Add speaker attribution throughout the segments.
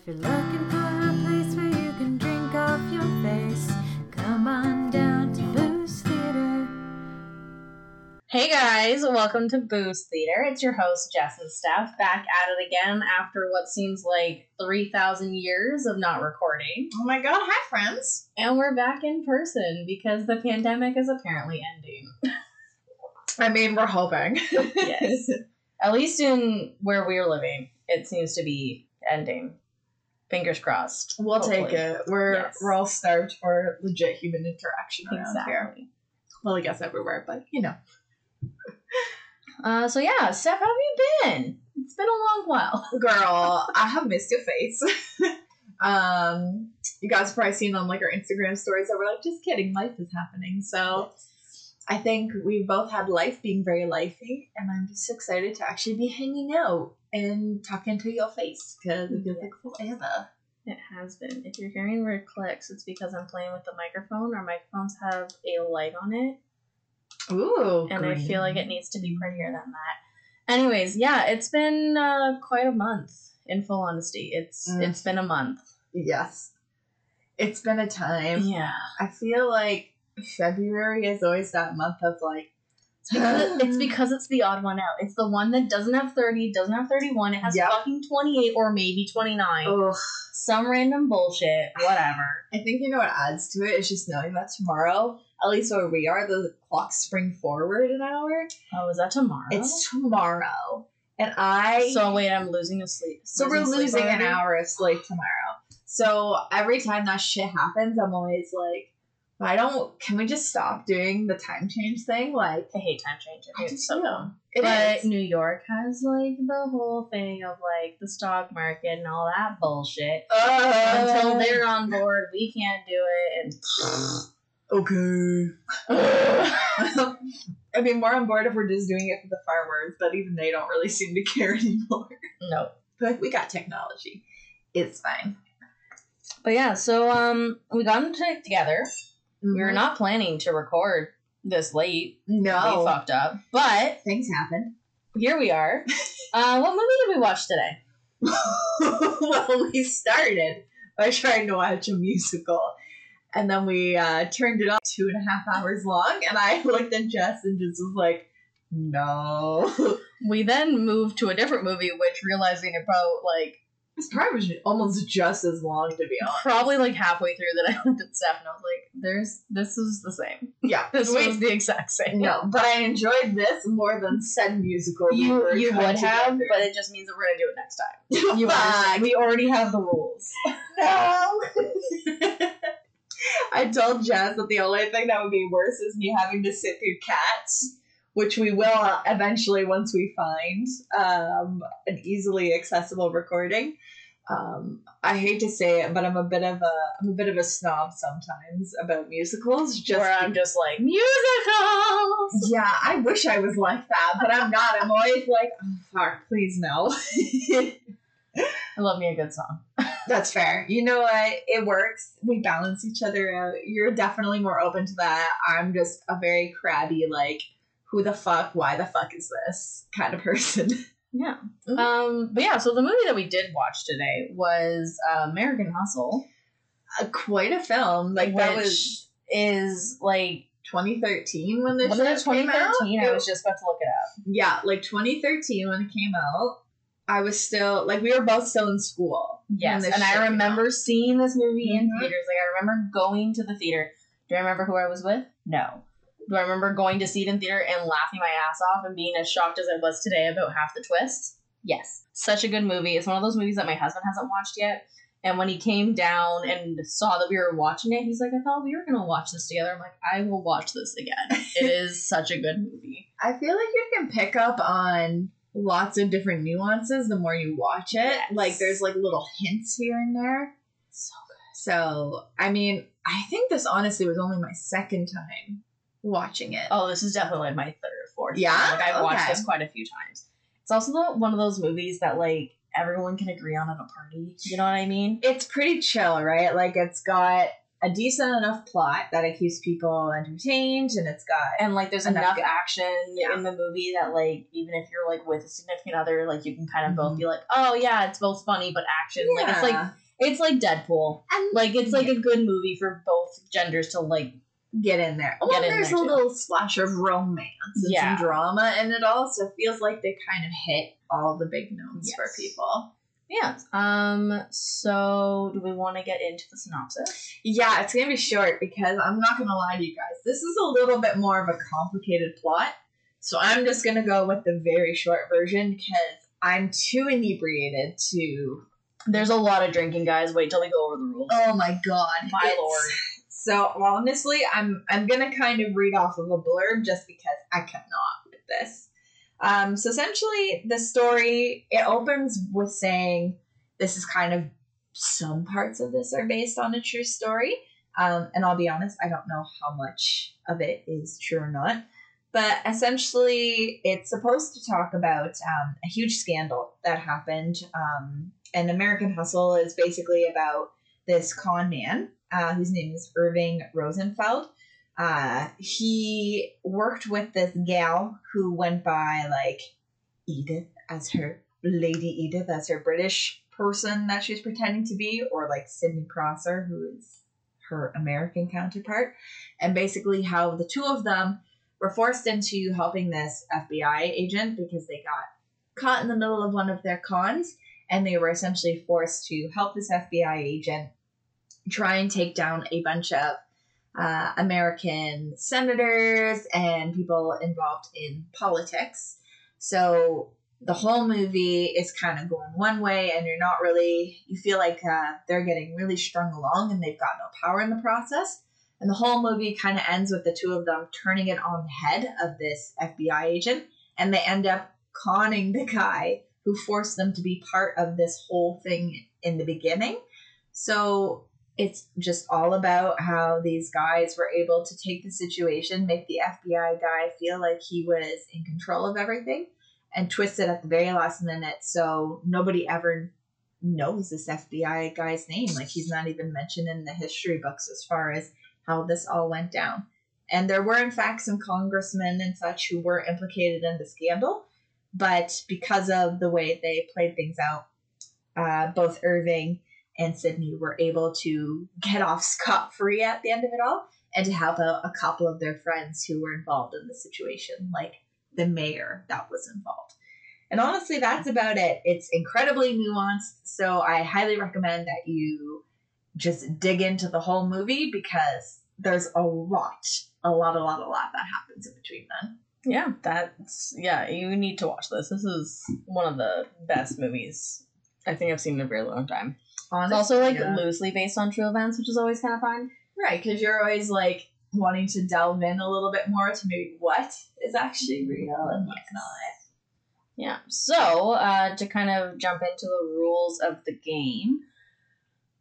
Speaker 1: If you're looking for a place where you can drink off your face, come on down to Booze Theater.
Speaker 2: Hey guys, welcome to Booze Theater. It's your host Jess and Steph back at it again after what seems like 3,000 years of not recording.
Speaker 3: Oh my god, hi friends.
Speaker 2: And we're back in person because the pandemic is apparently ending.
Speaker 3: I mean, we're hoping.
Speaker 2: Yes. At least in where we're living, it seems to be ending. Fingers crossed.
Speaker 3: we'll take it. We're
Speaker 2: Yes.
Speaker 3: we're all starved for legit human interaction around here.
Speaker 2: Exactly.
Speaker 3: Well, I guess everywhere, but you know.
Speaker 2: Uh, so yeah, Steph, how have you been? It's been a long while.
Speaker 3: Girl, I have missed your face. um, you guys have probably seen on like our Instagram stories that we're like, just kidding, life is happening. So I think we both had life being very lifey, and I'm just excited to actually be hanging out and talking to your face because it feels like forever.
Speaker 2: It has been. If you're hearing weird clicks, it's because I'm playing with the microphone. Our microphones have a light on it,
Speaker 3: Ooh,
Speaker 2: and I feel like it needs to be prettier than that. Anyways, yeah, it's been uh, quite a month. In full honesty, it's
Speaker 3: Mm.
Speaker 2: it's been a month.
Speaker 3: Yes. It's been a time.
Speaker 2: Yeah,
Speaker 3: I feel like February is always that month of like
Speaker 2: it's because, it's because it's the odd one out. It's the one that doesn't have thirty, doesn't have thirty-one. It has
Speaker 3: Yep.
Speaker 2: fucking twenty-eight or maybe twenty-nine.
Speaker 3: Ugh.
Speaker 2: Some random bullshit. Whatever.
Speaker 3: I think you know what adds to it is just knowing that tomorrow, at least where we are, the clocks spring forward an hour.
Speaker 2: Oh, is that tomorrow?
Speaker 3: It's tomorrow. And I
Speaker 2: so wait. I'm losing a sleep.
Speaker 3: so we're losing an hour of sleep tomorrow. So every time that shit happens, I'm always like, why don't can we just stop doing the time change thing? Like
Speaker 2: I hate time change. I
Speaker 3: I
Speaker 2: it's so dumb.
Speaker 3: it
Speaker 2: but
Speaker 3: is.
Speaker 2: New York has like the whole thing of like the stock market and all that bullshit. Until
Speaker 3: Uh,
Speaker 2: they're on board, we can't do it. And okay.
Speaker 3: I mean, more on board if we're just doing it for the farmers, but even they don't really seem to care anymore.
Speaker 2: no.
Speaker 3: But we got technology. It's fine.
Speaker 2: But yeah, so um, we got into it together. We were
Speaker 3: Mhm.
Speaker 2: not planning to record this late.
Speaker 3: No.
Speaker 2: We fucked up, but
Speaker 3: Things happen.
Speaker 2: here we are. uh, what movie did we watch today?
Speaker 3: well, we started by trying to watch a musical. And then we uh, turned it up two and a half hours long. And I looked at Jess and just was like, no.
Speaker 2: We then moved to a different movie, which realizing about like
Speaker 3: This probably was almost just as long, to be honest.
Speaker 2: probably like halfway through that I looked at Steph and I was like, "There's this is the same.
Speaker 3: Yeah.
Speaker 2: This
Speaker 3: Wait,
Speaker 2: was the exact same."
Speaker 3: No, but I enjoyed this more than said musical.
Speaker 2: You you would have, but it just means that we're gonna do it next time. You understand? We already have the rules.
Speaker 3: no. I told Jess that the only thing that would be worse is me having to sit through cats, which we will eventually once we find um, an easily accessible recording. Um, I hate to say it, but I'm a bit of a I'm a bit of a snob sometimes about musicals. Just
Speaker 2: Where I'm just like musicals.
Speaker 3: yeah, I wish I was like that, but I'm not. I'm always like, oh, fuck, please no.
Speaker 2: I love me a good song.
Speaker 3: That's fair. You know what? It works. We balance each other out. You're definitely more open to that. I'm just a very crabby, like, who the fuck, why the fuck is this kind of person.
Speaker 2: Yeah.
Speaker 3: Mhm.
Speaker 2: Um. But yeah. So the movie that we did watch today was uh, American Hustle,
Speaker 3: Uh, quite a film. Like, that was
Speaker 2: is like
Speaker 3: 2013 when this
Speaker 2: was it
Speaker 3: shit came out?
Speaker 2: 2013? I was just about to look it up.
Speaker 3: Yeah, like 2013 when it came out. I was still, like, we were both still in school.
Speaker 2: Yes, and I remember seeing this movie in
Speaker 3: Mhm.
Speaker 2: theaters. Like I remember going to the theater. Do I remember who I was with? No. Do I remember going to see it in theater and laughing my ass off and being as shocked as I was today about half the twists? Yes. Such a good movie. It's one of those movies that my husband hasn't watched yet. And when he came down and saw that we were watching it, he's like, I thought we were gonna watch this together. I'm like, I will watch this again. it is such a good movie.
Speaker 3: I feel like you can pick up on lots of different nuances the more you watch it.
Speaker 2: Yes.
Speaker 3: Like there's like little hints here and there.
Speaker 2: So good.
Speaker 3: So I mean, I think this honestly was only my second time watching it.
Speaker 2: Oh, this is definitely like my third or fourth.
Speaker 3: Yeah?
Speaker 2: time. like I've watched
Speaker 3: Okay.
Speaker 2: this quite a few times. It's also the, one of those movies that like everyone can agree on at a party. You know what I mean?
Speaker 3: It's pretty chill, right? Like it's got a decent enough plot that it keeps people entertained and it's got
Speaker 2: and like there's
Speaker 3: Enough
Speaker 2: enough, action
Speaker 3: Yeah.
Speaker 2: in the movie that like even if you're like with a significant other like you can kind of both
Speaker 3: Mhm.
Speaker 2: be like oh yeah it's both funny but action like it's like it's like deadpool
Speaker 3: and
Speaker 2: like it's like a good movie for both genders to like
Speaker 3: get in there. Well,
Speaker 2: in
Speaker 3: there's
Speaker 2: there,
Speaker 3: a little splash of romance and
Speaker 2: Yeah.
Speaker 3: some drama, and it also feels like they kind of hit all the big notes for people.
Speaker 2: yeah um so do we want to get into the synopsis
Speaker 3: Yeah, it's gonna be short because I'm not gonna lie to you guys. This is a little bit more of a complicated plot, so I'm just gonna go with the very short version because I'm too inebriated to.
Speaker 2: there's a lot of drinking guys wait till we go over the rules
Speaker 3: Oh my god,
Speaker 2: my
Speaker 3: It's-
Speaker 2: lord
Speaker 3: So honestly, I'm I'm gonna kind of read off of a blurb just because I cannot with this. Um, so essentially, the story it opens with saying this is kind of some parts of this are based on a true story. Um, and I'll be honest, I don't know how much of it is true or not. But essentially, it's supposed to talk about um, a huge scandal that happened. Um, and American Hustle is basically about this con man uh, whose name is Irving Rosenfeld. Uh, he worked with this gal who went by like Edith as her Lady Edith as her British person that she's pretending to be, or like Sydney Prosser, who is her American counterpart, and basically how the two of them were forced into helping this FBI agent because they got caught in the middle of one of their cons, and they were essentially forced to help this FBI agent try and take down a bunch of uh, American senators and people involved in politics. So the whole movie is kind of going one way, and you're not really, you feel like uh, they're getting really strung along and they've got no power in the process. And the whole movie kind of ends with the two of them turning it on the head of this FBI agent, and they end up conning the guy who forced them to be part of this whole thing in the beginning. So it's just all about how these guys were able to take the situation, make the FBI guy feel like he was in control of everything, and twist it at the very last minute so nobody ever knows this FBI guy's name. Like he's not even mentioned in the history books as far as how this all went down. And there were, in fact, some congressmen and such who were implicated in the scandal, but because of the way they played things out, uh, both Irving and Sydney were able to get off scot free at the end of it all and to help out a couple of their friends who were involved in the situation, like the mayor that was involved. And honestly, that's about it. It's incredibly nuanced, so I highly recommend that you just dig into the whole movie because there's a lot, a lot, a lot, a lot that happens in between then.
Speaker 2: yeah that's yeah you need to watch this this is one of the best movies i think i've seen in a very long time
Speaker 3: Honestly,
Speaker 2: It's also like
Speaker 3: yeah.
Speaker 2: loosely based on true events, which is always kind of fun.
Speaker 3: Right, because you're always like wanting to delve in a little bit more to maybe what is actually real and what's not.
Speaker 2: Yeah. So uh, to kind of jump into the rules of the game.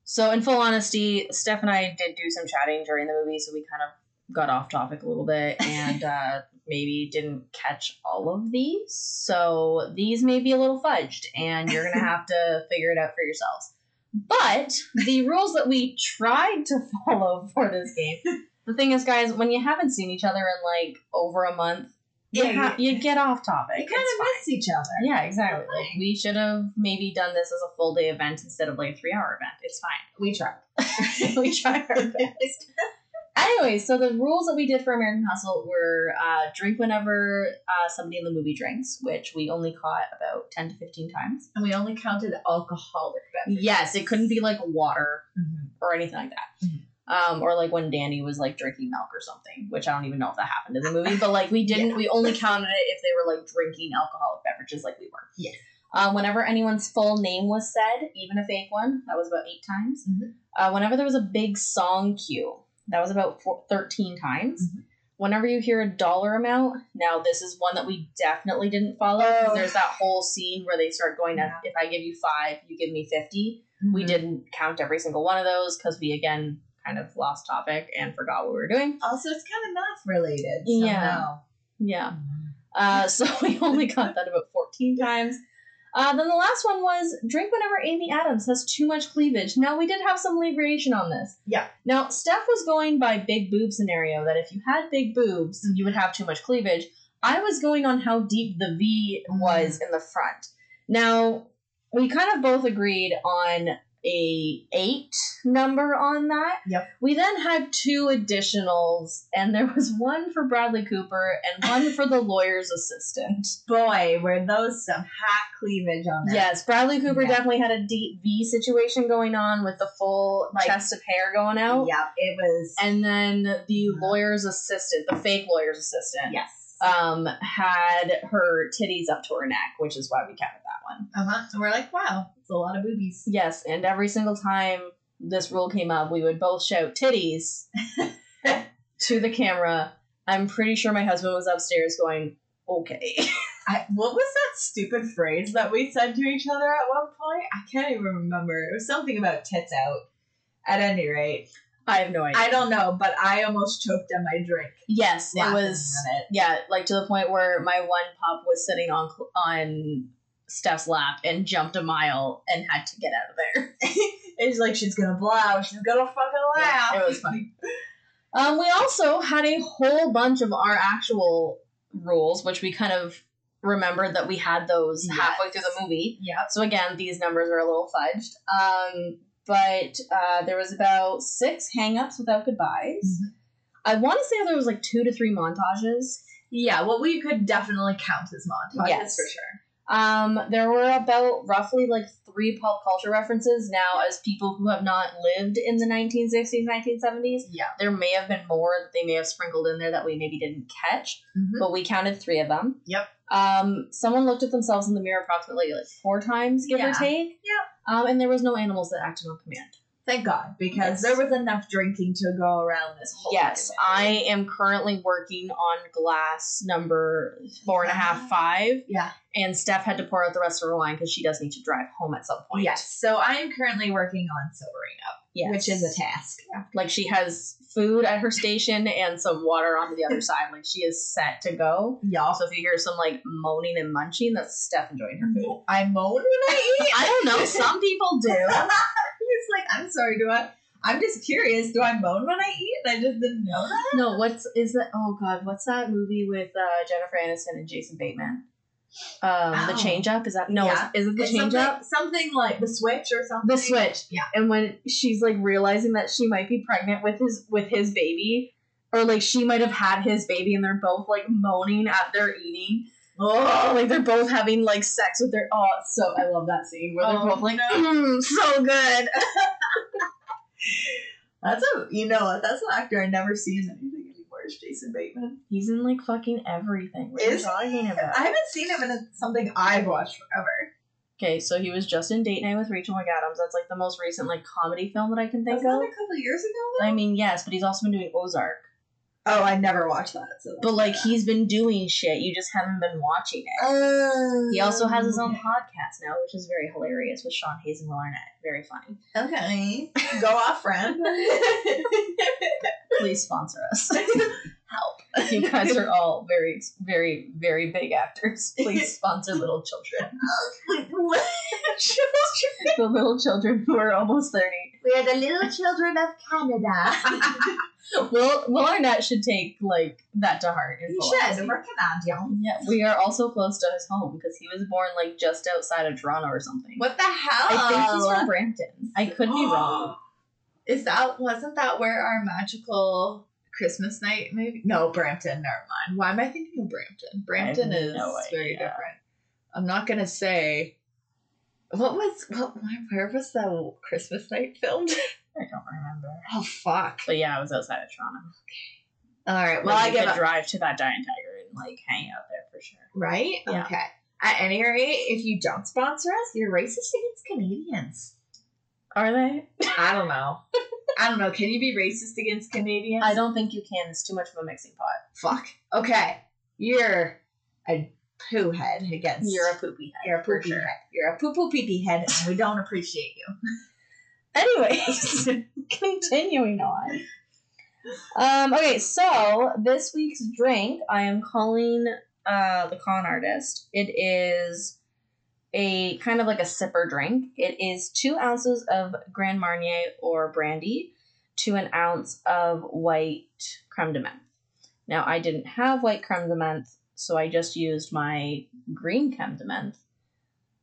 Speaker 2: So in full honesty, Steph and I did do some chatting during the movie, so we kind of got off topic a little bit and uh, maybe didn't catch all of these. So these may be a little fudged, and you're gonna have to figure it out for yourselves. But the rules that we tried to follow for this game, the thing is, guys, when you haven't seen each other in like over a month, you,
Speaker 3: Yeah,
Speaker 2: ha- you get off topic.
Speaker 3: You kind of miss each other.
Speaker 2: Yeah, exactly. Like, we should have maybe done this as a full day event instead of like a three hour event. It's fine.
Speaker 3: We tried.
Speaker 2: we tried our best. Anyway, so the rules that we did for American Hustle were uh, drink whenever uh, somebody in the movie drinks, which we only caught about 10 to 15 times.
Speaker 3: and we only counted alcoholic beverages.
Speaker 2: Yes, it couldn't be like water
Speaker 3: Mhm.
Speaker 2: or anything like that.
Speaker 3: Mhm.
Speaker 2: Um, or like when Danny was like drinking milk or something, which I don't even know if that happened in the movie, but like we didn't,
Speaker 3: Yeah.
Speaker 2: we only counted it if they were like drinking alcoholic beverages like we were.
Speaker 3: Yes.
Speaker 2: Um, whenever anyone's full name was said, even a fake one, that was about eight times.
Speaker 3: Mhm.
Speaker 2: Uh, whenever there was a big song cue, that was about four, 13 times.
Speaker 3: Mhm.
Speaker 2: Whenever you hear a dollar amount, now this is one that we definitely didn't follow. 'cause
Speaker 3: Oh.
Speaker 2: There's that whole scene where they start going,
Speaker 3: Yeah.
Speaker 2: if I give you five, you give me 50 we
Speaker 3: Mhm.
Speaker 2: didn't count every single one of those because we again kind of lost topic and forgot what we were doing.
Speaker 3: Also, it's kind of math related. So
Speaker 2: Yeah. Yeah. Uh, so we only got that about 14 times. Uh, then the last one was drink whenever Amy Adams has too much cleavage. Now we did have some variation on this.
Speaker 3: Yeah.
Speaker 2: Now Steph was going by big boob scenario that if you had big boobs, you would have too much cleavage. I was going on how deep the V was in the front. Now we kind of both agreed on a eight number on that.
Speaker 3: Yep.
Speaker 2: We then had two additionals, and there was one for Bradley Cooper and one for the lawyer's assistant.
Speaker 3: Boy, were those some hot cleavage on that.
Speaker 2: Yes, Bradley Cooper
Speaker 3: Yeah.
Speaker 2: definitely had a deep V situation going on with the full
Speaker 3: Like-
Speaker 2: chest of hair going out.
Speaker 3: Yep, it was.
Speaker 2: And then the lawyer's assistant, the fake lawyer's assistant,
Speaker 3: yes.
Speaker 2: Um, had her titties up to her neck, which is why we counted that one.
Speaker 3: Uh huh. And we're like, wow, it's a lot of boobies.
Speaker 2: Yes, and every single time this rule came up, we would both shout titties to the camera. I'm pretty sure my husband was upstairs going, okay.
Speaker 3: I, what was that stupid phrase that we said to each other at one point? I can't even remember. It was something about tits out. At any rate,
Speaker 2: I have no idea.
Speaker 3: I don't know, but I almost choked on my drink.
Speaker 2: yes, it was.
Speaker 3: it.
Speaker 2: Yeah, like to the point where my one pup was sitting on on Steph's lap and jumped a mile and had to get out of there.
Speaker 3: It's like she's gonna blow. She's gonna fucking laugh.
Speaker 2: it was funny. Um, we also had a whole bunch of our actual rules, which we kind of remembered that we had those
Speaker 3: Yes.
Speaker 2: halfway through the movie.
Speaker 3: Yep.
Speaker 2: So again, these numbers are a little fudged. Um, but uh, there was about six hang-ups without goodbyes.
Speaker 3: Mhm.
Speaker 2: I want to say there was like two to three montages.
Speaker 3: Yeah, well, we could definitely count as montages
Speaker 2: Yes.
Speaker 3: for sure.
Speaker 2: Um, there were about roughly like three pop culture references. Now, as people who have not lived in the 1960s, 1970s,
Speaker 3: Yeah.
Speaker 2: there may have been more that they may have sprinkled in there that we maybe didn't catch,
Speaker 3: Mhm.
Speaker 2: but we counted three of them.
Speaker 3: Yep.
Speaker 2: Um, someone looked at themselves in the mirror approximately like four times, give
Speaker 3: Yeah.
Speaker 2: or take.
Speaker 3: Yep.
Speaker 2: Um, and there was no animals that acted on command.
Speaker 3: Thank God, because
Speaker 2: Yes.
Speaker 3: there was enough drinking to go around this whole.
Speaker 2: Yes, I am currently working on glass number four and a half, five.
Speaker 3: Yeah.
Speaker 2: And Steph had to pour out the rest of her wine because she does need to drive home at some point.
Speaker 3: Yes. So I am currently working on sobering up,
Speaker 2: Yes.
Speaker 3: which is a task.
Speaker 2: like she has food at her station and some water on the other side. Like she is set to go.
Speaker 3: Y'all.
Speaker 2: So if you hear some like moaning and munching, that's Steph enjoying her food.
Speaker 3: I moan when I eat.
Speaker 2: I don't know. Some people do.
Speaker 3: I'm sorry. Do I? I'm just curious. Do I moan when I eat? I just didn't know that.
Speaker 2: No, what's is that? Oh God, what's that movie with uh, Jennifer Aniston and Jason Bateman? Um, the
Speaker 3: Oh.
Speaker 2: change up is that no?
Speaker 3: Yeah.
Speaker 2: Is, is it the
Speaker 3: It's
Speaker 2: change
Speaker 3: something,
Speaker 2: up?
Speaker 3: something like the switch or something.
Speaker 2: The switch.
Speaker 3: Yeah.
Speaker 2: And when she's like realizing that she might be pregnant with his with his baby, or like she might have had his baby, and they're both like moaning at their eating. Oh, like they're both having like sex with their. Oh, so I love that scene where they're
Speaker 3: Oh,
Speaker 2: both like,
Speaker 3: no.
Speaker 2: mm, so good.
Speaker 3: That's a you know what? That's an actor I never see seen anything anymore. Is Jason Bateman?
Speaker 2: He's in like fucking everything. What are you talking about?
Speaker 3: I haven't seen him in something I've watched forever.
Speaker 2: Okay, so he was just in Date Night with Rachel McAdams. That's like the most recent like comedy film that I can think
Speaker 3: Was that
Speaker 2: of.
Speaker 3: a couple years ago? Though?
Speaker 2: I mean, yes, but he's also been doing Ozark.
Speaker 3: Oh, I never watched that. So
Speaker 2: But like he's been doing shit, you just haven't been watching it.
Speaker 3: Uh,
Speaker 2: He also has his own podcast now, which is very hilarious with Sean Hayes and Will Arnett. Very funny.
Speaker 3: Okay, go off, friend.
Speaker 2: Please sponsor us. Help. You guys are all very, very, very big actors. Please sponsor little children. The little children who are almost 30.
Speaker 3: we are the little children of Canada.
Speaker 2: Will, Will Arnett should take like that to heart. full
Speaker 3: should. We're Canadian.
Speaker 2: Yeah, we are also close to his home because he was born like just outside of Toronto or something.
Speaker 3: What the hell?
Speaker 2: I think he's from Brampton. I could be wrong.
Speaker 3: Is that wasn't that where our magical Christmas night movie? No, Brampton. Never mind. Why am I thinking of Brampton? Brampton is
Speaker 2: no
Speaker 3: very different. I'm not gonna say. What was what? Where was the Christmas night filmed?
Speaker 2: I don't remember.
Speaker 3: Oh fuck!
Speaker 2: But yeah, I was outside of Toronto. Okay.
Speaker 3: All right.
Speaker 2: Well,
Speaker 3: Well,
Speaker 2: I
Speaker 3: give
Speaker 2: could drive to that giant tiger and like hang out there for sure.
Speaker 3: Right?
Speaker 2: Yeah.
Speaker 3: Okay. At any rate, if you don't sponsor us, you're racist against Canadians.
Speaker 2: Are they?
Speaker 3: I don't know. I don't know. Can you be racist against Canadians?
Speaker 2: I don't think you can. It's too much of a mixing pot.
Speaker 3: Fuck. Okay. You're a poo head against.
Speaker 2: You're a poopy head.
Speaker 3: You're a poopy
Speaker 2: sure.
Speaker 3: head. You're a poo poo pee pee head, and we don't appreciate you.
Speaker 2: Anyways, continuing on. Um, okay, so this week's drink I am calling uh, the con artist. It is a kind of like a sipper drink. It is two ounces of Grand Marnier or brandy to an ounce of white creme de menthe. Now, I didn't have white creme de menthe, so I just used my green creme de menthe.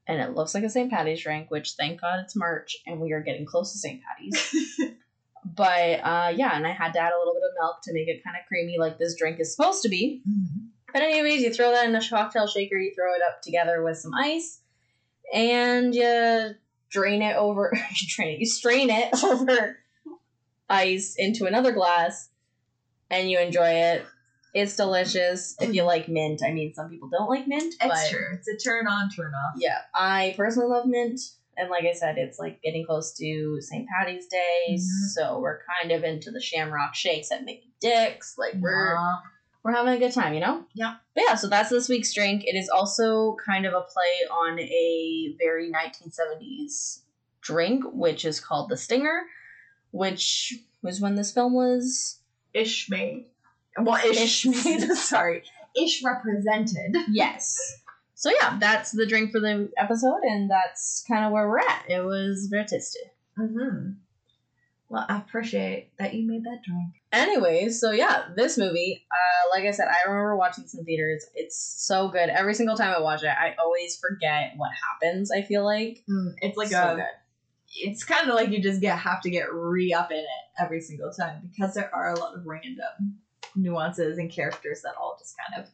Speaker 2: And it looks like a St. Patty's drink, which thank God it's March and we are getting close to St. Patty's. but uh, yeah, and I had to add a little bit of milk to make it kind of creamy like this drink is supposed to be.
Speaker 3: Mhm.
Speaker 2: But anyways, you throw that in a cocktail shaker, you throw it up together with some ice, and you drain it over. You drain it. You strain it over ice into another glass, and you enjoy it. It's delicious if you like mint. I mean, some people don't like mint, but
Speaker 3: It's true. It's a turn on, turn off.
Speaker 2: yeah, I personally love mint. And like I said, it's like getting close to St. Patty's Day,
Speaker 3: Mhm.
Speaker 2: so we're kind of into the Shamrock shakes at Mickey Dick's. Like we're
Speaker 3: Yeah.
Speaker 2: We're having a good time, you know?
Speaker 3: Yeah.
Speaker 2: But yeah, so that's this week's drink. It is also kind of a play on a very 1970s drink, which is called the Stinger, which was when this film was.
Speaker 3: Ish made. Well, ish,
Speaker 2: Ish
Speaker 3: made. Sorry. Ish represented.
Speaker 2: Yes. So yeah, that's the drink for the episode, and that's kind of where we're at. It was very tasty.
Speaker 3: Mm-hmm. Well, I appreciate that you made that drink.
Speaker 2: Anyways, so yeah, this movie, uh, like I said, I remember watching this in theaters. It's so good. Every single time I watch it, I always forget what happens. I feel like
Speaker 3: Mm, it's like
Speaker 2: so
Speaker 3: a.
Speaker 2: good.
Speaker 3: It's kind of like you just get have to get re up in it every single time because there are a lot of random nuances and characters that all just kind of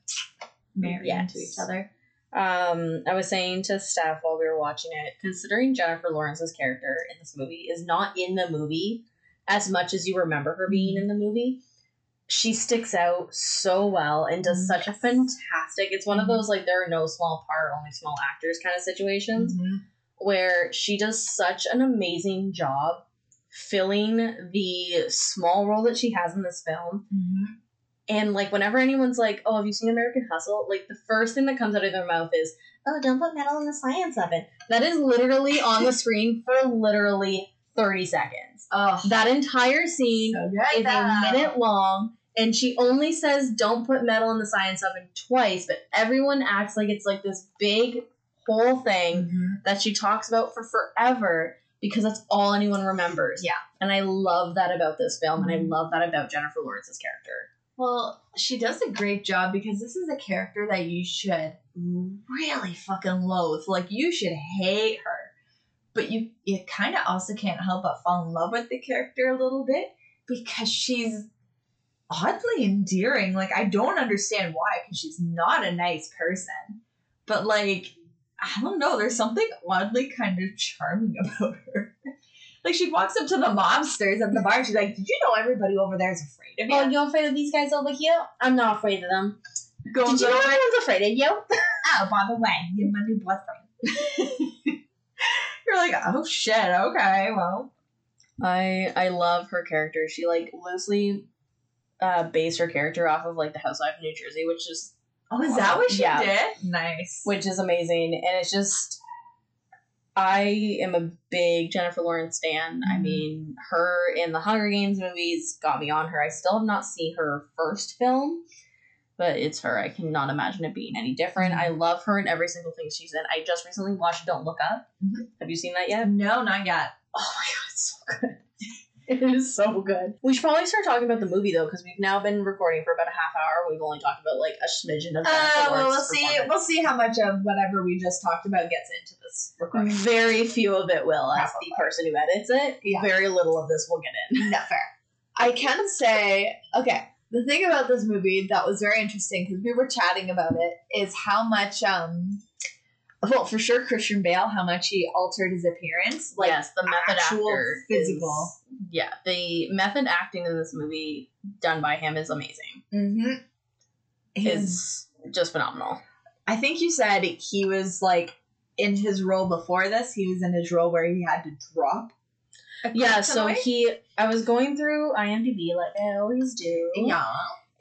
Speaker 3: marry
Speaker 2: Yes.
Speaker 3: into each other.
Speaker 2: Um, I was saying to Steph while we were watching it, considering Jennifer Lawrence's character in this movie is not in the movie as much as you remember her being in the movie, she sticks out so well and does such a fantastic. It's one of those like there are no small part, only small actors kind of situations
Speaker 3: Mhm.
Speaker 2: where she does such an amazing job filling the small role that she has in this film
Speaker 3: Mhm.
Speaker 2: And like whenever anyone's like, "Oh, have you seen American Hustle?" Like the first thing that comes out of their mouth is, "Oh, don't put metal in the science oven." That is literally on the screen for literally thirty seconds.
Speaker 3: Oh,
Speaker 2: That entire scene
Speaker 3: so
Speaker 2: is a minute long, and she only says, "Don't put metal in the science oven" twice, but everyone acts like it's like this big whole thing
Speaker 3: Mhm.
Speaker 2: that she talks about for forever because that's all anyone remembers.
Speaker 3: Yeah.
Speaker 2: and I love that about this film, and I
Speaker 3: Mhm.
Speaker 2: love that about Jennifer Lawrence's character.
Speaker 3: Well, she does a great job because this is a character that you should really fucking loathe. Like you should hate her. But you you kind of also can't help but fall in love with the character a little bit because she's oddly endearing. Like I don't understand why because she's not a nice person. But like I don't know, there's something oddly kind of charming about her. Like she walks up to the mobsters at the bar and she's like, Did you know everybody over there is afraid of you?
Speaker 2: Oh, you're afraid of these guys over here? I'm not afraid of them.
Speaker 3: Goes
Speaker 2: Did you know everyone's afraid of you?
Speaker 3: oh, by the way, you're my new boyfriend. you're like, oh shit, okay, well.
Speaker 2: I I love her character. She like loosely uh, based her character off of like the Housewife of New Jersey, which is
Speaker 3: Oh, is that what she
Speaker 2: Yeah.
Speaker 3: did? Nice.
Speaker 2: which is amazing, and it's just. I am a big Jennifer Lawrence fan. I
Speaker 3: Mhm.
Speaker 2: mean, her in the Hunger Games movies got me on her. I still have not seen her first film, but it's her. I cannot imagine it being any different. I love her in every single thing she's in. I just recently watched Don't Look Up.
Speaker 3: Mhm.
Speaker 2: Have you seen that yet?
Speaker 3: No, not yet.
Speaker 2: Oh my god, it's so good. It is so good. We should probably start talking about the movie though, because we've now been recording for about a half hour. We've only talked about like a smidgen of.
Speaker 3: Uh, well, we'll see. We'll see how much of whatever we just talked about gets into this recording.
Speaker 2: Very few of it will, as the person who edits it.
Speaker 3: Yeah.
Speaker 2: Very little of this will get in.
Speaker 3: No, fair. I can say, okay, the thing about this movie that was very interesting because we were chatting about it is how much, um, well, for sure, Christian Bale, how much he altered his appearance. Like,
Speaker 2: yes, the method actor,
Speaker 3: physical.
Speaker 2: is- yeah, the method acting in this movie done by him is amazing.
Speaker 3: mm-hmm. his,
Speaker 2: Is just phenomenal.
Speaker 3: I think you said he was like in his role before this, he was in his role where he had to drop.
Speaker 2: Yeah, so he, I was going through IMDb like I always do.
Speaker 3: Yeah.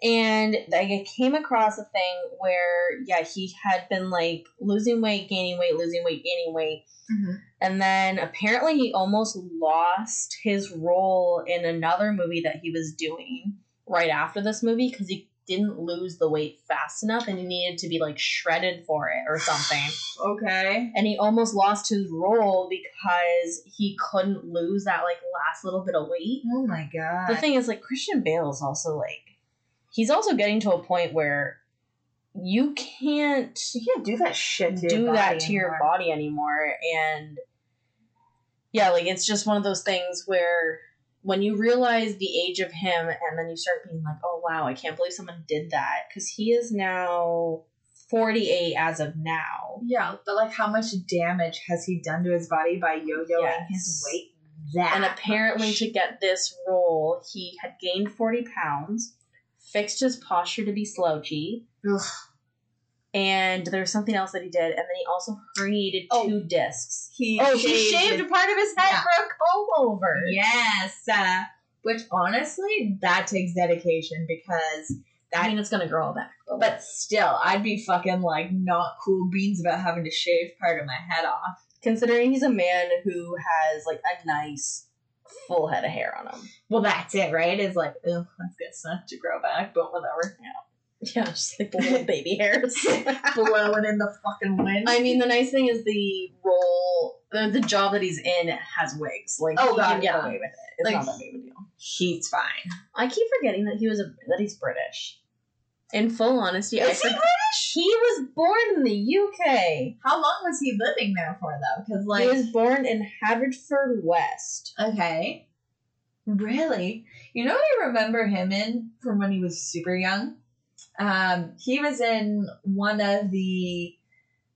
Speaker 2: And I came across a thing where yeah he had been like losing weight, gaining weight, losing weight, gaining weight,
Speaker 3: Mhm.
Speaker 2: and then apparently he almost lost his role in another movie that he was doing right after this movie because he didn't lose the weight fast enough and he needed to be like shredded for it or something.
Speaker 3: Okay.
Speaker 2: and he almost lost his role because he couldn't lose that like last little bit of weight.
Speaker 3: Oh my god.
Speaker 2: The thing is like Christian Bale is also like he's also getting to a point where you can't
Speaker 3: you can't do that shit to
Speaker 2: do
Speaker 3: your
Speaker 2: that
Speaker 3: body
Speaker 2: to your
Speaker 3: anymore.
Speaker 2: body anymore and yeah like it's just one of those things where when you realize the age of him and then you start being like oh wow i can't believe someone did that because he is now 48 as of now
Speaker 3: Yeah, but like how much damage has he done to his body by yo-yoing
Speaker 2: Yes.
Speaker 3: his weight that
Speaker 2: and apparently
Speaker 3: much?
Speaker 2: to get this role he had gained 40 pounds fixed his posture to be slouchy
Speaker 3: Ugh.
Speaker 2: and there's something else that he did and then he also created
Speaker 3: Oh.
Speaker 2: two discs
Speaker 3: he
Speaker 2: oh he shaved a part of his head
Speaker 3: Yeah.
Speaker 2: for a comb over
Speaker 3: Yes. Uh, which honestly, that takes dedication because
Speaker 2: I
Speaker 3: that.
Speaker 2: mean, it's gonna grow all back. But,
Speaker 3: but still, I'd be fucking like not cool beans about having to shave part of my head off.
Speaker 2: considering he's a man who has like a nice full head of hair on him.
Speaker 3: Well, that's it, right? It's like, ugh, let's get stuff to grow back, but whatever.
Speaker 2: Yeah, Yeah, just like little baby hairs.
Speaker 3: Blowing in the fucking wind.
Speaker 2: I mean, the nice thing is the role, the, the job that he's in has wigs. Like,
Speaker 3: Oh,
Speaker 2: he
Speaker 3: God,
Speaker 2: can get
Speaker 3: yeah.
Speaker 2: away with it. It's
Speaker 3: Like-
Speaker 2: not that big of a deal.
Speaker 3: he's fine.
Speaker 2: I keep forgetting that he was a that he's British. In full honesty, I
Speaker 3: Is he
Speaker 2: forg-
Speaker 3: British?
Speaker 2: he was born in the UK.
Speaker 3: How long was he living there for, though? Because, like,
Speaker 2: he was born in Haverfordwest.
Speaker 3: Okay. Really? You know what I remember him in from when he was super young? Um, he was in one of the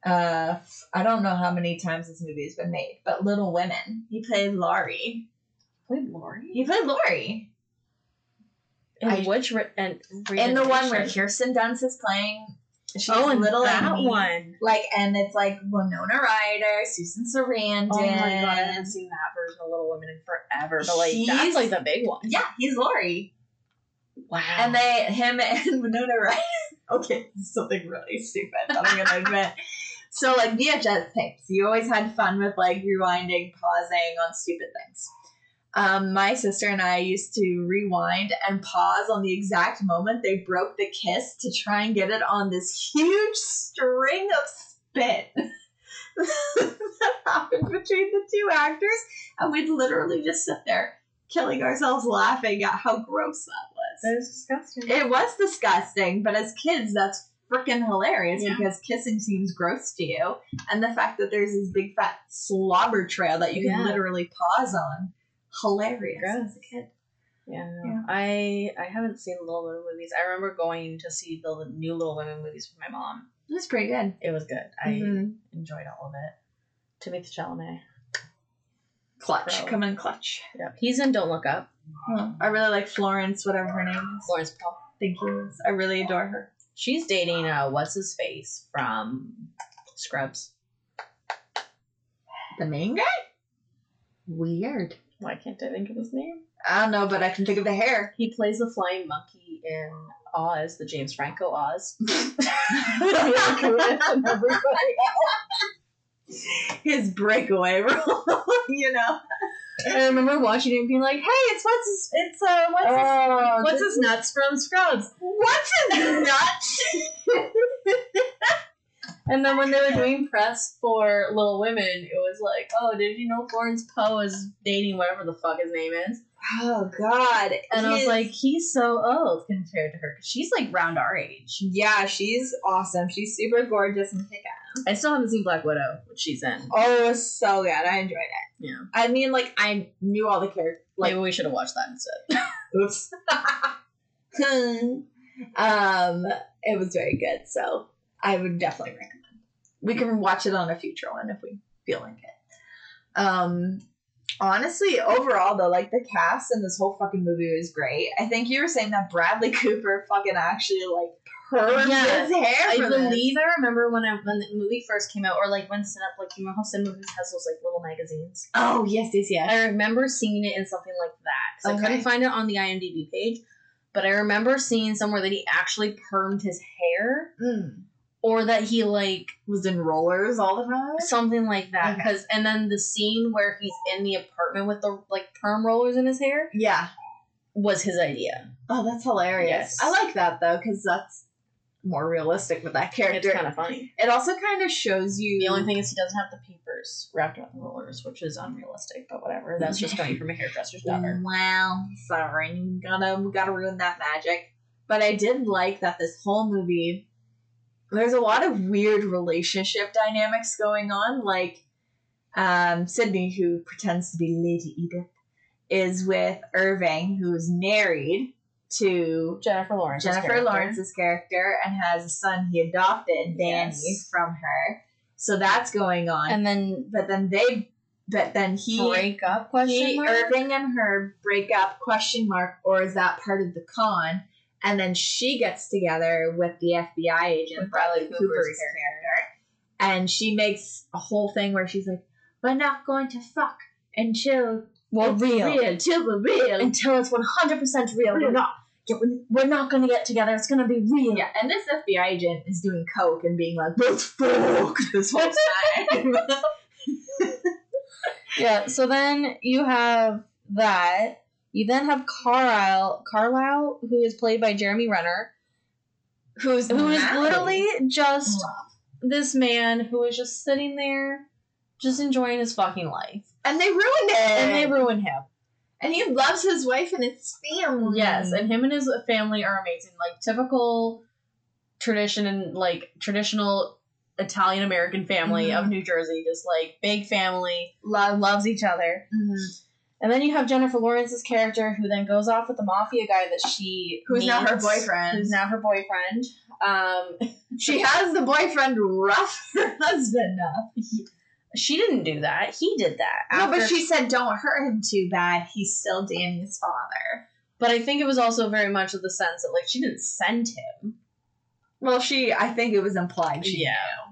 Speaker 3: uh I don't know how many times this movie has been made, but Little Women. He played Laurie.
Speaker 2: Played Laurie.
Speaker 3: He played Laurie.
Speaker 2: In
Speaker 3: I-
Speaker 2: which re- and
Speaker 3: In the one where? Kirsten Dunst is playing she's
Speaker 2: oh, and
Speaker 3: little
Speaker 2: that
Speaker 3: Amy.
Speaker 2: one.
Speaker 3: Like and it's like Winona Ryder, Susan Sarandon.
Speaker 2: Oh my god, I haven't seen that version of Little Women in forever. But like
Speaker 3: He's-
Speaker 2: that's like the big one.
Speaker 3: Yeah, he's Laurie.
Speaker 2: Wow.
Speaker 3: And they, him and Winona Ryder. Okay, something really stupid that I'm gonna admit. So like VHS tapes, you always had fun with like rewinding, pausing on stupid things. Um, my sister and I used to rewind and pause on the exact moment they broke the kiss to try and get it on this huge string of spit that happened between the two actors, and we'd literally just sit there killing ourselves laughing at how gross that was.
Speaker 2: that is disgusting.
Speaker 3: It was disgusting, but as kids, that's freaking hilarious
Speaker 2: Yeah.
Speaker 3: because kissing seems gross to you, and the fact that there's this big fat slobber trail that you can
Speaker 2: Yeah.
Speaker 3: literally pause on, hilarious.
Speaker 2: Gross.
Speaker 3: As a kid,
Speaker 2: Yeah.
Speaker 3: Yeah.
Speaker 2: I I haven't seen Little Women movies. I remember going to see the new Little Women movies with my mom.
Speaker 3: it was pretty good.
Speaker 2: It was good. I
Speaker 3: Mhm.
Speaker 2: enjoyed all of it. Timothée Chalamet.
Speaker 3: Clutch,
Speaker 2: Pro.
Speaker 3: come in clutch.
Speaker 2: Yep. He's in Don't Look Up.
Speaker 3: I really like Florence, whatever her name is.
Speaker 2: Florence Pugh.
Speaker 3: Thank you. I really adore her.
Speaker 2: She's dating uh what's his face from Scrubs.
Speaker 3: The main guy? Weird.
Speaker 2: Why can't I think of his name?
Speaker 3: I don't know, but I can think of the hair.
Speaker 2: He plays the flying monkey in Oz, the James Franco Oz. With Mila Kunis and everybody
Speaker 3: His breakaway role, you know.
Speaker 2: I remember watching it and being like, "Hey, it's what's his, it's uh, what's his,
Speaker 3: Oh,
Speaker 2: what's his nuts from Scrubs?"
Speaker 3: What's his nuts?
Speaker 2: And then when they were doing press for Little Women, it was like, "Oh, did you know Florence Poe is dating whatever the fuck his name is?"
Speaker 3: Oh God!
Speaker 2: And I was like, "He's so old compared to her she's like round our age."
Speaker 3: yeah, she's awesome. She's super gorgeous and kick ass.
Speaker 2: I still haven't seen Black Widow, which she's in.
Speaker 3: Oh, it was so good. I enjoyed it.
Speaker 2: Yeah,
Speaker 3: I mean, like I knew all the characters. Like,
Speaker 2: maybe we should have watched that instead.
Speaker 3: oops. um, it was very good. So I would definitely recommend. We can watch it on a future one if we feel like it. Um, honestly, overall though, like the cast in this whole fucking movie was great. I think you were saying that Bradley Cooper fucking actually like permed
Speaker 2: Yeah,
Speaker 3: his hair.
Speaker 2: I
Speaker 3: for this.
Speaker 2: believe I remember when I when the movie first came out, or like when Cinep, like you know how Cinema Movies has those like little magazines.
Speaker 3: Oh yes, yes, yes.
Speaker 2: I remember seeing it in something like that 'cause I couldn't find it on the IMDb page, but I remember seeing somewhere that he actually permed his hair,
Speaker 3: Mm.
Speaker 2: Or that he like
Speaker 3: Was in rollers all the time.
Speaker 2: something like that.
Speaker 3: Okay.
Speaker 2: Because and then the scene where he's in the apartment with the like perm rollers in his hair,
Speaker 3: Yeah.
Speaker 2: was his idea.
Speaker 3: Oh, that's hilarious.
Speaker 2: Yes.
Speaker 3: I like that though, because that's more realistic with that character.
Speaker 2: It's kind of funny.
Speaker 3: It also kind of shows you
Speaker 2: The only thing is he doesn't have the papers wrapped around the rollers, which is unrealistic, but whatever. That's just coming from a hairdresser's daughter.
Speaker 3: wow sorry, gotta gotta ruin that magic. But I did like that this whole movie. There's a lot of weird relationship dynamics going on. Like, um, Sydney, who pretends to be Lady Edith, is with Irving, who's married to
Speaker 2: Jennifer Lawrence.
Speaker 3: Jennifer Lawrence's character and has a son he adopted, Danny,
Speaker 2: Yes.
Speaker 3: from her. So that's going on.
Speaker 2: And then
Speaker 3: but then they, but then he,
Speaker 2: break up question
Speaker 3: he
Speaker 2: mark?
Speaker 3: Irving and her break up question mark, or is that part of the con? And then she gets together with the FBI agent,
Speaker 2: With
Speaker 3: Bradley
Speaker 2: Bradley
Speaker 3: Cooper's,
Speaker 2: Cooper's
Speaker 3: character, and she makes a whole thing where she's like, "We're not going to fuck until it's
Speaker 2: real.
Speaker 3: real, till we're real."
Speaker 2: Until it's 100% real.
Speaker 3: Real.
Speaker 2: We're not, we're, we're not going to get together. It's going to be real.
Speaker 3: Yeah, and this FBI agent is doing coke and being like, "Let's fuck" this whole time.
Speaker 2: Yeah, so then you have that. You then have Carlisle, Carlisle, who is played by Jeremy Renner,
Speaker 3: Who's
Speaker 2: who is literally just
Speaker 3: Love.
Speaker 2: this man who is just sitting there, just enjoying his fucking life.
Speaker 3: and they ruined it,
Speaker 2: And they ruin him.
Speaker 3: and he loves his wife and his family.
Speaker 2: Yes, and him and his family are amazing. Like typical tradition and like traditional Italian American family
Speaker 3: Mhm.
Speaker 2: of New Jersey, just like big family,
Speaker 3: love.
Speaker 2: loves each other.
Speaker 3: Mhm.
Speaker 2: And then you have Jennifer Lawrence's character who then goes off with the mafia guy that she
Speaker 3: Who's now her boyfriend.
Speaker 2: Who's now her boyfriend. Um,
Speaker 3: She has the boyfriend rough her husband up.
Speaker 2: she didn't do that. He did that.
Speaker 3: No, but she said, "Don't hurt him too bad. He's still Danny's father."
Speaker 2: But I think it was also very much of the sense that like she didn't send him.
Speaker 3: Well, she. I think it was implied. She
Speaker 2: Yeah.
Speaker 3: knew.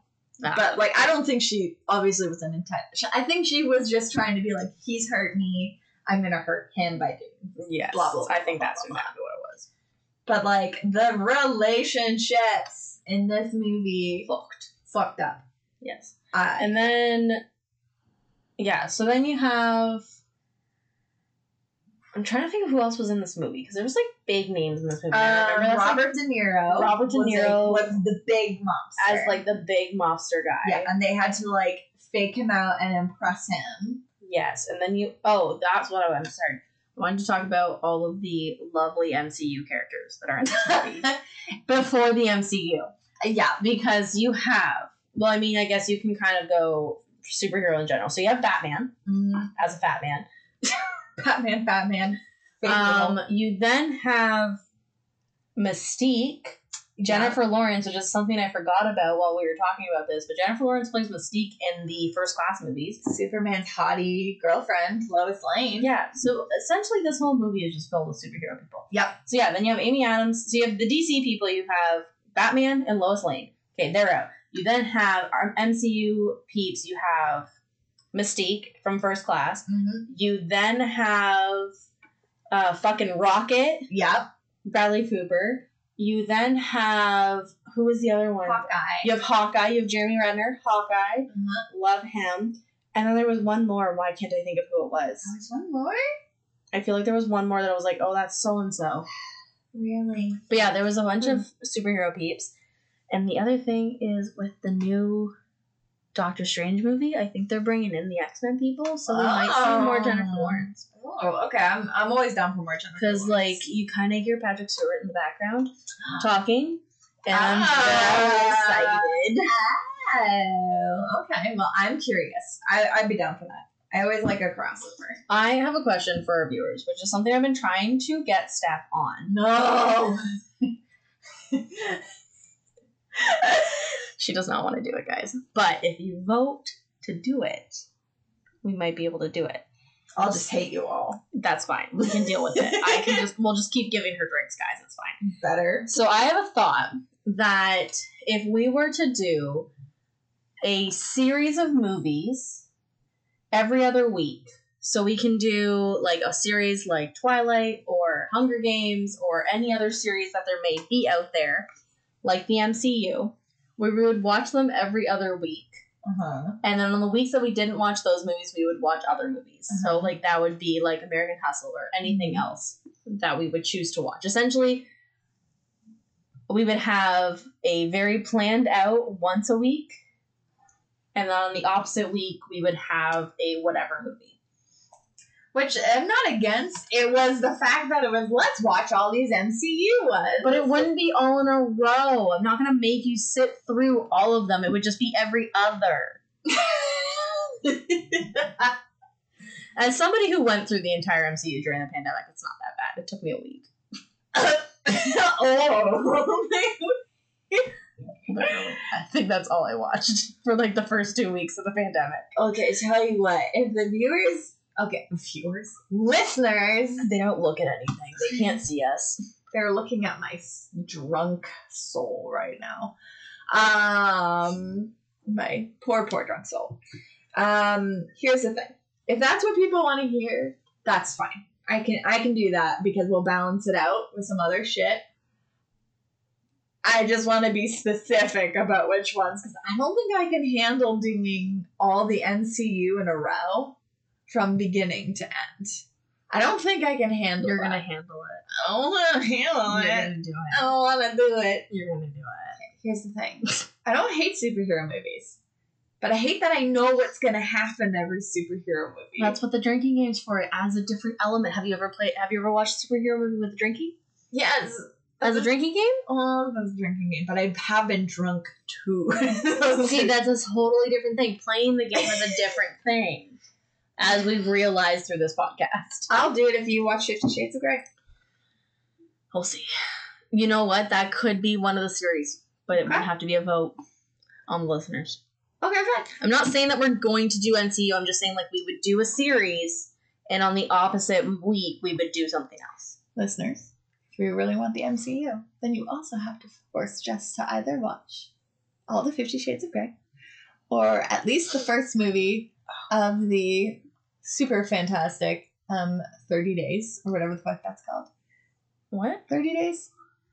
Speaker 3: But like, I don't think she obviously was an intent. I think she was just trying to be like, "He's hurt me. I'm gonna hurt him by doing." this."
Speaker 2: Yes,
Speaker 3: Blah, blah, blah,
Speaker 2: I think
Speaker 3: blah,
Speaker 2: that's
Speaker 3: blah,
Speaker 2: exactly what it was.
Speaker 3: But like the relationships in this movie
Speaker 2: Fucked.
Speaker 3: fucked up.
Speaker 2: Yes.
Speaker 3: Uh,
Speaker 2: And then, yeah. So then you have. I'm trying to think of who else was in this movie because there was like big names in this movie.
Speaker 3: Um,
Speaker 2: remember like,
Speaker 3: Robert De Niro.
Speaker 2: Robert De
Speaker 3: was, like,
Speaker 2: Niro
Speaker 3: was the big mobster.
Speaker 2: as like the big mobster guy.
Speaker 3: yeah, and they had to like fake him out and impress him.
Speaker 2: Yes, and then you. Oh, that's what I, I'm sorry. I wanted to talk about all of the lovely MCU characters that are in this movie before the MCU
Speaker 3: yeah,
Speaker 2: because you have. Well, I mean, I guess you can kind of go superhero in general. So you have Batman as a fat man.
Speaker 3: Batman, Batman.
Speaker 2: Um, you then have Mystique, Jennifer Lawrence, which is something I forgot about while we were talking about this. But Jennifer Lawrence plays Mystique in the First Class movies.
Speaker 3: Superman's hottie girlfriend, Lois Lane.
Speaker 2: Yeah, so essentially this whole movie is just filled with superhero people.
Speaker 3: Yep.
Speaker 2: So yeah, then you have Amy Adams. So you have the DC people. You have Batman and Lois Lane. Okay, they're out. You then have our MCU peeps. You have Mystique from First Class.
Speaker 3: Mm-hmm.
Speaker 2: You then have uh, fucking Rocket,
Speaker 3: Yep.
Speaker 2: Bradley Cooper. You then have who is the other one?
Speaker 3: Hawkeye.
Speaker 2: You have Hawkeye. You have Jeremy Renner. Hawkeye,
Speaker 3: Mhm.
Speaker 2: love him. And then there was one more. Why can't I think of who it was?
Speaker 3: There's one more?
Speaker 2: I feel like there was one more that I was like, oh, that's so and so.
Speaker 3: Really?
Speaker 2: But yeah, there was a bunch
Speaker 3: Hmm.
Speaker 2: of superhero peeps. And the other thing is with the new Doctor Strange movie, I think they're bringing in the X Men people, so we might see more Jennifer
Speaker 3: Oh.
Speaker 2: Lawrence.
Speaker 3: Oh, okay. I'm, I'm always down for more Jennifer
Speaker 2: Because like you kind of hear Patrick Stewart in the background talking, and
Speaker 3: Ah.
Speaker 2: I'm very excited.
Speaker 3: Oh, okay. Well, I'm curious. I, I'd be down for that. I always like a crossover.
Speaker 2: I have a question for our viewers, which is something I've been trying to get Steph on.
Speaker 3: No.
Speaker 2: She does not want to do it, guys. But if you vote to do it, we might be able to do it.
Speaker 3: I'll just hate you all.
Speaker 2: That's fine. We can deal with it. I can just we'll just keep giving her drinks, guys. It's fine.
Speaker 3: Better.
Speaker 2: So I have a thought that if we were to do a series of movies every other week, so we can do like a series like Twilight or Hunger Games or any other series that there may be out there, like the MCU, where we would watch them every other week
Speaker 3: Uh-huh.
Speaker 2: And then on the weeks that we didn't watch those movies, we would watch other movies. So
Speaker 3: Uh-huh.
Speaker 2: like that would be like American Hustle or anything else that we would choose to watch. Essentially, we would have a very planned out once a week, and then on the opposite week we would have a whatever movie.
Speaker 3: Which I'm not against. It was the fact that it was let's watch all these MCU ones.
Speaker 2: But it wouldn't be all in a row. I'm not gonna make you sit through all of them. It would just be every other. As somebody who went through the entire MCU during the pandemic, it's not that bad. It took me a week.
Speaker 3: oh.
Speaker 2: I think that's all I watched for like the first two weeks of the pandemic.
Speaker 3: okay, tell you what. If the viewers, okay, viewers, listeners,
Speaker 2: They don't look at anything. They can't see us.
Speaker 3: they're looking at my drunk soul right now. Um, my poor, poor drunk soul. Um, here's the thing: if that's what people want to hear, that's fine. I can I can do that because we'll balance it out with some other shit. I just want to be specific about which ones because I don't think I can handle doing all the MCU in a row from beginning to end. I don't think I can handle.
Speaker 2: It.
Speaker 3: You're
Speaker 2: gonna handle it.
Speaker 3: I don't want to handle
Speaker 2: You're
Speaker 3: it.
Speaker 2: gonna do
Speaker 3: I
Speaker 2: it.
Speaker 3: don't want to do it.
Speaker 2: You're gonna do it.
Speaker 3: Here's the thing I don't hate superhero movies, but I hate that I know what's to happen every superhero movie.
Speaker 2: That's what the drinking game's for. It adds a different element. Have you ever played? Have you ever watched a superhero movie with drinking
Speaker 3: yes.
Speaker 2: as a drinking game?
Speaker 3: Oh, that's a drinking game, but I have been drunk too.
Speaker 2: See, that's a totally different thing. Playing the game is a different thing, as we've realized through this podcast.
Speaker 3: I'll do it if you watch Fifty Shades of Grey.
Speaker 2: We'll see. You know what? That could be one of the series, but it might have to be a vote on the listeners.
Speaker 3: Okay, fine.
Speaker 2: I'm not saying that we're going to do MCU. I'm just saying like we would do a series, and on the opposite week we would do something else.
Speaker 3: Listeners, if you really want the MCU, then you also have to force Jess to either watch all the Fifty Shades of Grey, or at least the first movie of the super fantastic um 30 days, or whatever the fuck that's called.
Speaker 2: What?
Speaker 3: 30 days?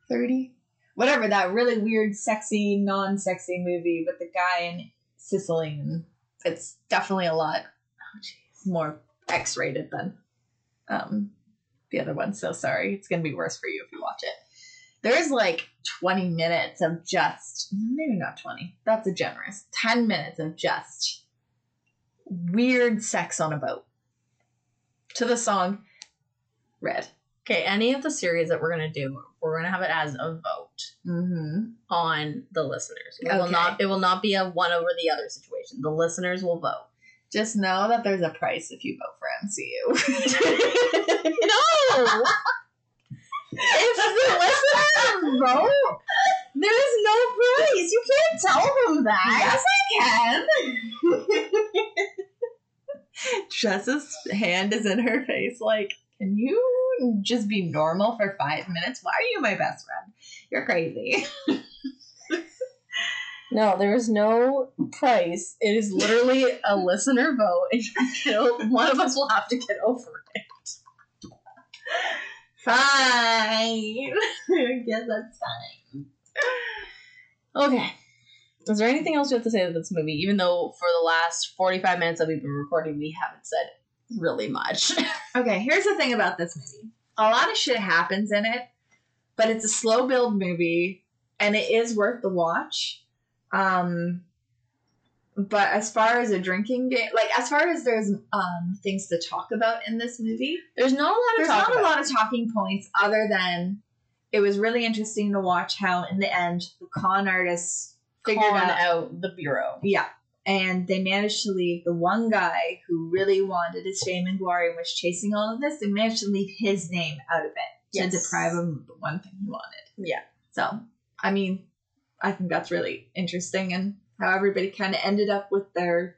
Speaker 3: 30? Whatever, that really weird, sexy, non sexy movie with the guy in Sicily. And it's definitely a lot more X rated than um, the other one. So sorry. It's going to be worse for you if you watch it. There's like 20 minutes of just, maybe not 20, that's a generous, 10 minutes of just weird sex on a boat to the song Red.
Speaker 2: Okay, any of the series that we're gonna do, we're gonna have it as a vote
Speaker 3: Mm-hmm.
Speaker 2: on the listeners. It will not. It will not be a one over the other situation. The listeners will vote.
Speaker 3: Just know that there's a price if you vote for MCU.
Speaker 2: No. if the listeners vote, there is no price. You can't tell them that.
Speaker 3: yes, I can. Jess's hand is in her face, like, can you just be normal for five minutes? Why are you my best friend? You're crazy.
Speaker 2: No, there is no price. It is literally a listener vote, get, one of us will have to get over it.
Speaker 3: Fine. I guess that's fine.
Speaker 2: Okay. Is there anything else you have to say about this movie? Even though for the last 45 minutes that we've been recording, we haven't said really much.
Speaker 3: Okay, here's the thing about this movie. A lot of shit happens in it, but it's a slow build movie and it is worth the watch. Um but as far as a drinking game, like as far as there's um things to talk about in this movie,
Speaker 2: There's not a lot of
Speaker 3: there's not a lot of talking points other than it was really interesting to watch how in the end the con artists figured out
Speaker 2: out the bureau.
Speaker 3: yeah. And they managed to leave the one guy who really wanted his fame and glory and was chasing all of this. They managed to leave his name out of it to
Speaker 2: Yes.
Speaker 3: deprive him of the one thing he wanted.
Speaker 2: Yeah.
Speaker 3: So, I mean, I think that's really interesting and how everybody kind of ended up with their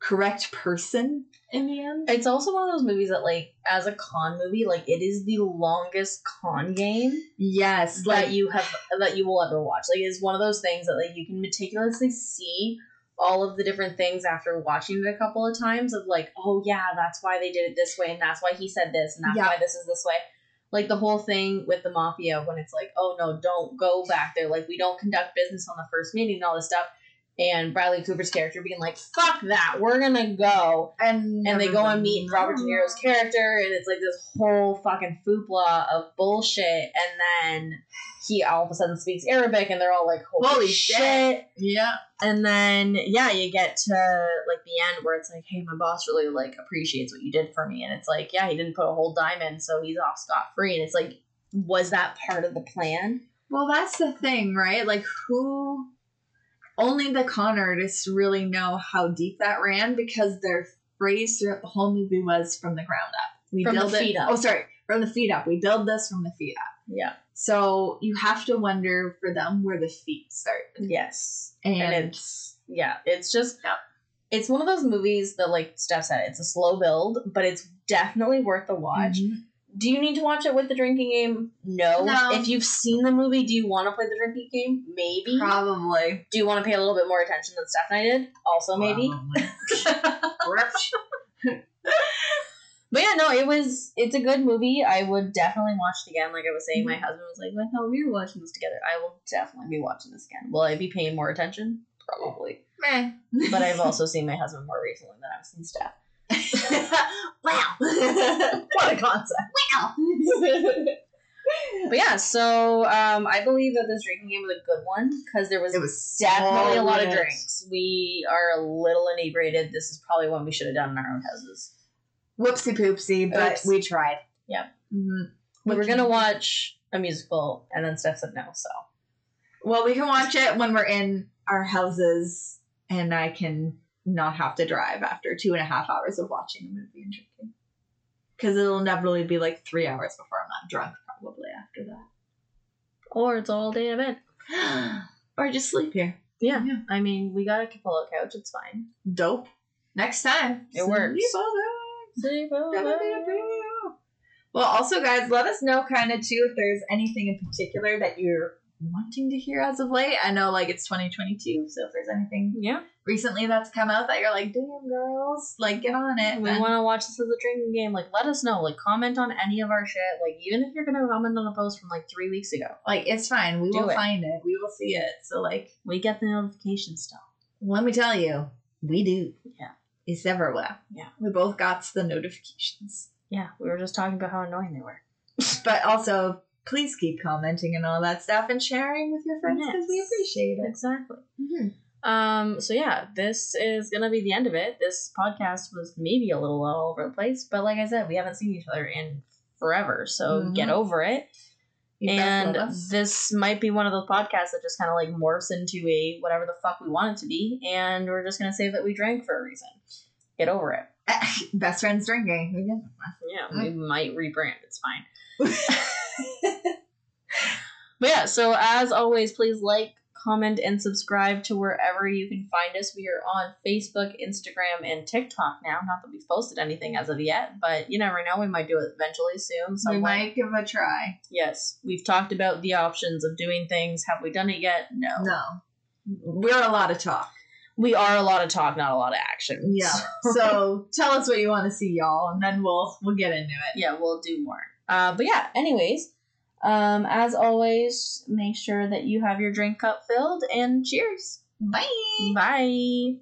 Speaker 3: correct person in the end.
Speaker 2: It's also one of those movies that, like, as a con movie, like, it is the longest con game
Speaker 3: Yes,
Speaker 2: that
Speaker 3: like
Speaker 2: you have that you will ever watch. Like, it's one of those things that, like, you can meticulously see all of the different things after watching it a couple of times of like, oh yeah, that's why they did it this way, and that's why he said this, and that's
Speaker 3: Yeah.
Speaker 2: why this is this way. Like the whole thing with the mafia when it's like, oh no, don't go back there. Like we don't conduct business on the first meeting and all this stuff. And Bradley Cooper's character being like, "Fuck that, we're gonna go."
Speaker 3: And
Speaker 2: and they go and meet Robert De Niro's character, and it's like this whole fucking foopla of bullshit. And then he all of a sudden speaks Arabic, and they're all like, "Holy,
Speaker 3: Holy
Speaker 2: shit.
Speaker 3: shit. Yeah.
Speaker 2: And then yeah, you get to like the end where it's like, "Hey, my boss really like appreciates what you did for me," and it's like, "Yeah, he didn't put a whole dime in, so he's off scot free." And it's like, was that part of the plan?
Speaker 3: Well, that's the thing, right? Like, who? Only the con artists really know how deep that ran because their phrase throughout the whole movie was "from the ground up." We
Speaker 2: From the
Speaker 3: build it.
Speaker 2: feet up.
Speaker 3: Oh, sorry, from the feet up. We build this from the feet up.
Speaker 2: Yeah.
Speaker 3: So you have to wonder for them where the feet start,
Speaker 2: Yes.
Speaker 3: and,
Speaker 2: and it's yeah, it's just
Speaker 3: Yeah.
Speaker 2: it's one of those movies that like Steph said, it's a slow build, but it's definitely worth the watch.
Speaker 3: Mhm.
Speaker 2: Do you need to watch it with the drinking game? No.
Speaker 3: No.
Speaker 2: If you've seen the movie, do you want to play the drinking game? Maybe.
Speaker 3: probably.
Speaker 2: do you want to pay a little bit more attention than Steph and I did? Also, maybe. But yeah, no, it was. It's a good movie. I would definitely watch it again. Like I was saying, my
Speaker 3: Mm-hmm.
Speaker 2: husband was like, "I hell? we were watching this together." I will definitely be watching this again. Will I be paying more attention? Probably.
Speaker 3: Meh.
Speaker 2: But I've also seen my husband more recently than I've seen Steph.
Speaker 3: wow.
Speaker 2: What a concept!
Speaker 3: wow.
Speaker 2: But yeah, so um, I believe that this drinking game was a good one because there was
Speaker 3: It was
Speaker 2: definitely a lot of drinks. We are a little inebriated. This is probably one we should have done in our own houses.
Speaker 3: Whoopsie poopsie, but
Speaker 2: Oops.
Speaker 3: we tried.
Speaker 2: Yep.
Speaker 3: hmm
Speaker 2: We were gonna watch a musical, and then Steph said no. So
Speaker 3: Well, we can watch it when we're in our houses, and I can not have to drive after two and a half hours of watching a movie and drinking. Because it'll inevitably be like three hours before I'm not drunk, probably after that.
Speaker 2: or it's all day event.
Speaker 3: or just sleep here.
Speaker 2: Yeah.
Speaker 3: Yeah.
Speaker 2: I mean, we got a pillow couch. It's fine.
Speaker 3: Dope. Next time.
Speaker 2: It works.
Speaker 3: Sleep over. Well, also, guys, let us know kind of too if there's anything in particular that you're wanting to hear as of late. I know, like, it's 2022, so if there's anything
Speaker 2: Yeah,
Speaker 3: recently that's come out that you're like, damn, girls, like, get on it.
Speaker 2: we want to watch this as a drinking game. Like, let us know. Like, comment on any of our shit. Like, even if you're gonna comment on a post from like three weeks ago,
Speaker 3: like, it's fine. We
Speaker 2: Do
Speaker 3: will
Speaker 2: it.
Speaker 3: find it. We will see it. So, like,
Speaker 2: we get the notification still.
Speaker 3: let me tell you, we do.
Speaker 2: Yeah.
Speaker 3: It's everywhere.
Speaker 2: Yeah.
Speaker 3: We both got the notifications.
Speaker 2: Yeah, we were just talking about how annoying they were.
Speaker 3: But also, please keep commenting and all that stuff and sharing with your friends because we appreciate it.
Speaker 2: Exactly.
Speaker 3: Mhm.
Speaker 2: Um, so yeah, this is gonna be the end of it. This podcast was maybe a little all over the place, but like I said, we haven't seen each other in forever, so
Speaker 3: Mhm.
Speaker 2: get over it.
Speaker 3: You
Speaker 2: and this might be one of those podcasts that just kind of like morphs into a whatever the fuck we want it to be, and we're just gonna say that we drank for a reason. Get over it.
Speaker 3: Best friends drinking.
Speaker 2: Yeah,
Speaker 3: Mm.
Speaker 2: we might rebrand. It's fine. But yeah, so as always, please like, comment, and subscribe to wherever you can find us. We are on Facebook, Instagram, and TikTok now. Not that we've posted anything as of yet, but you never know. We might do it eventually soon.
Speaker 3: So
Speaker 2: we
Speaker 3: might give it a try.
Speaker 2: Yes, we've talked about the options of doing things. Have we done it yet? No.
Speaker 3: No. We're a lot of talk.
Speaker 2: We are a lot of talk, not a lot of action.
Speaker 3: Yeah. so tell us what you want to see, y'all, and then we'll we'll get into it.
Speaker 2: yeah, we'll do more. Uh, but yeah, anyways, um, as always, make sure that you have your drink cup filled and cheers.
Speaker 3: Bye.
Speaker 2: Bye.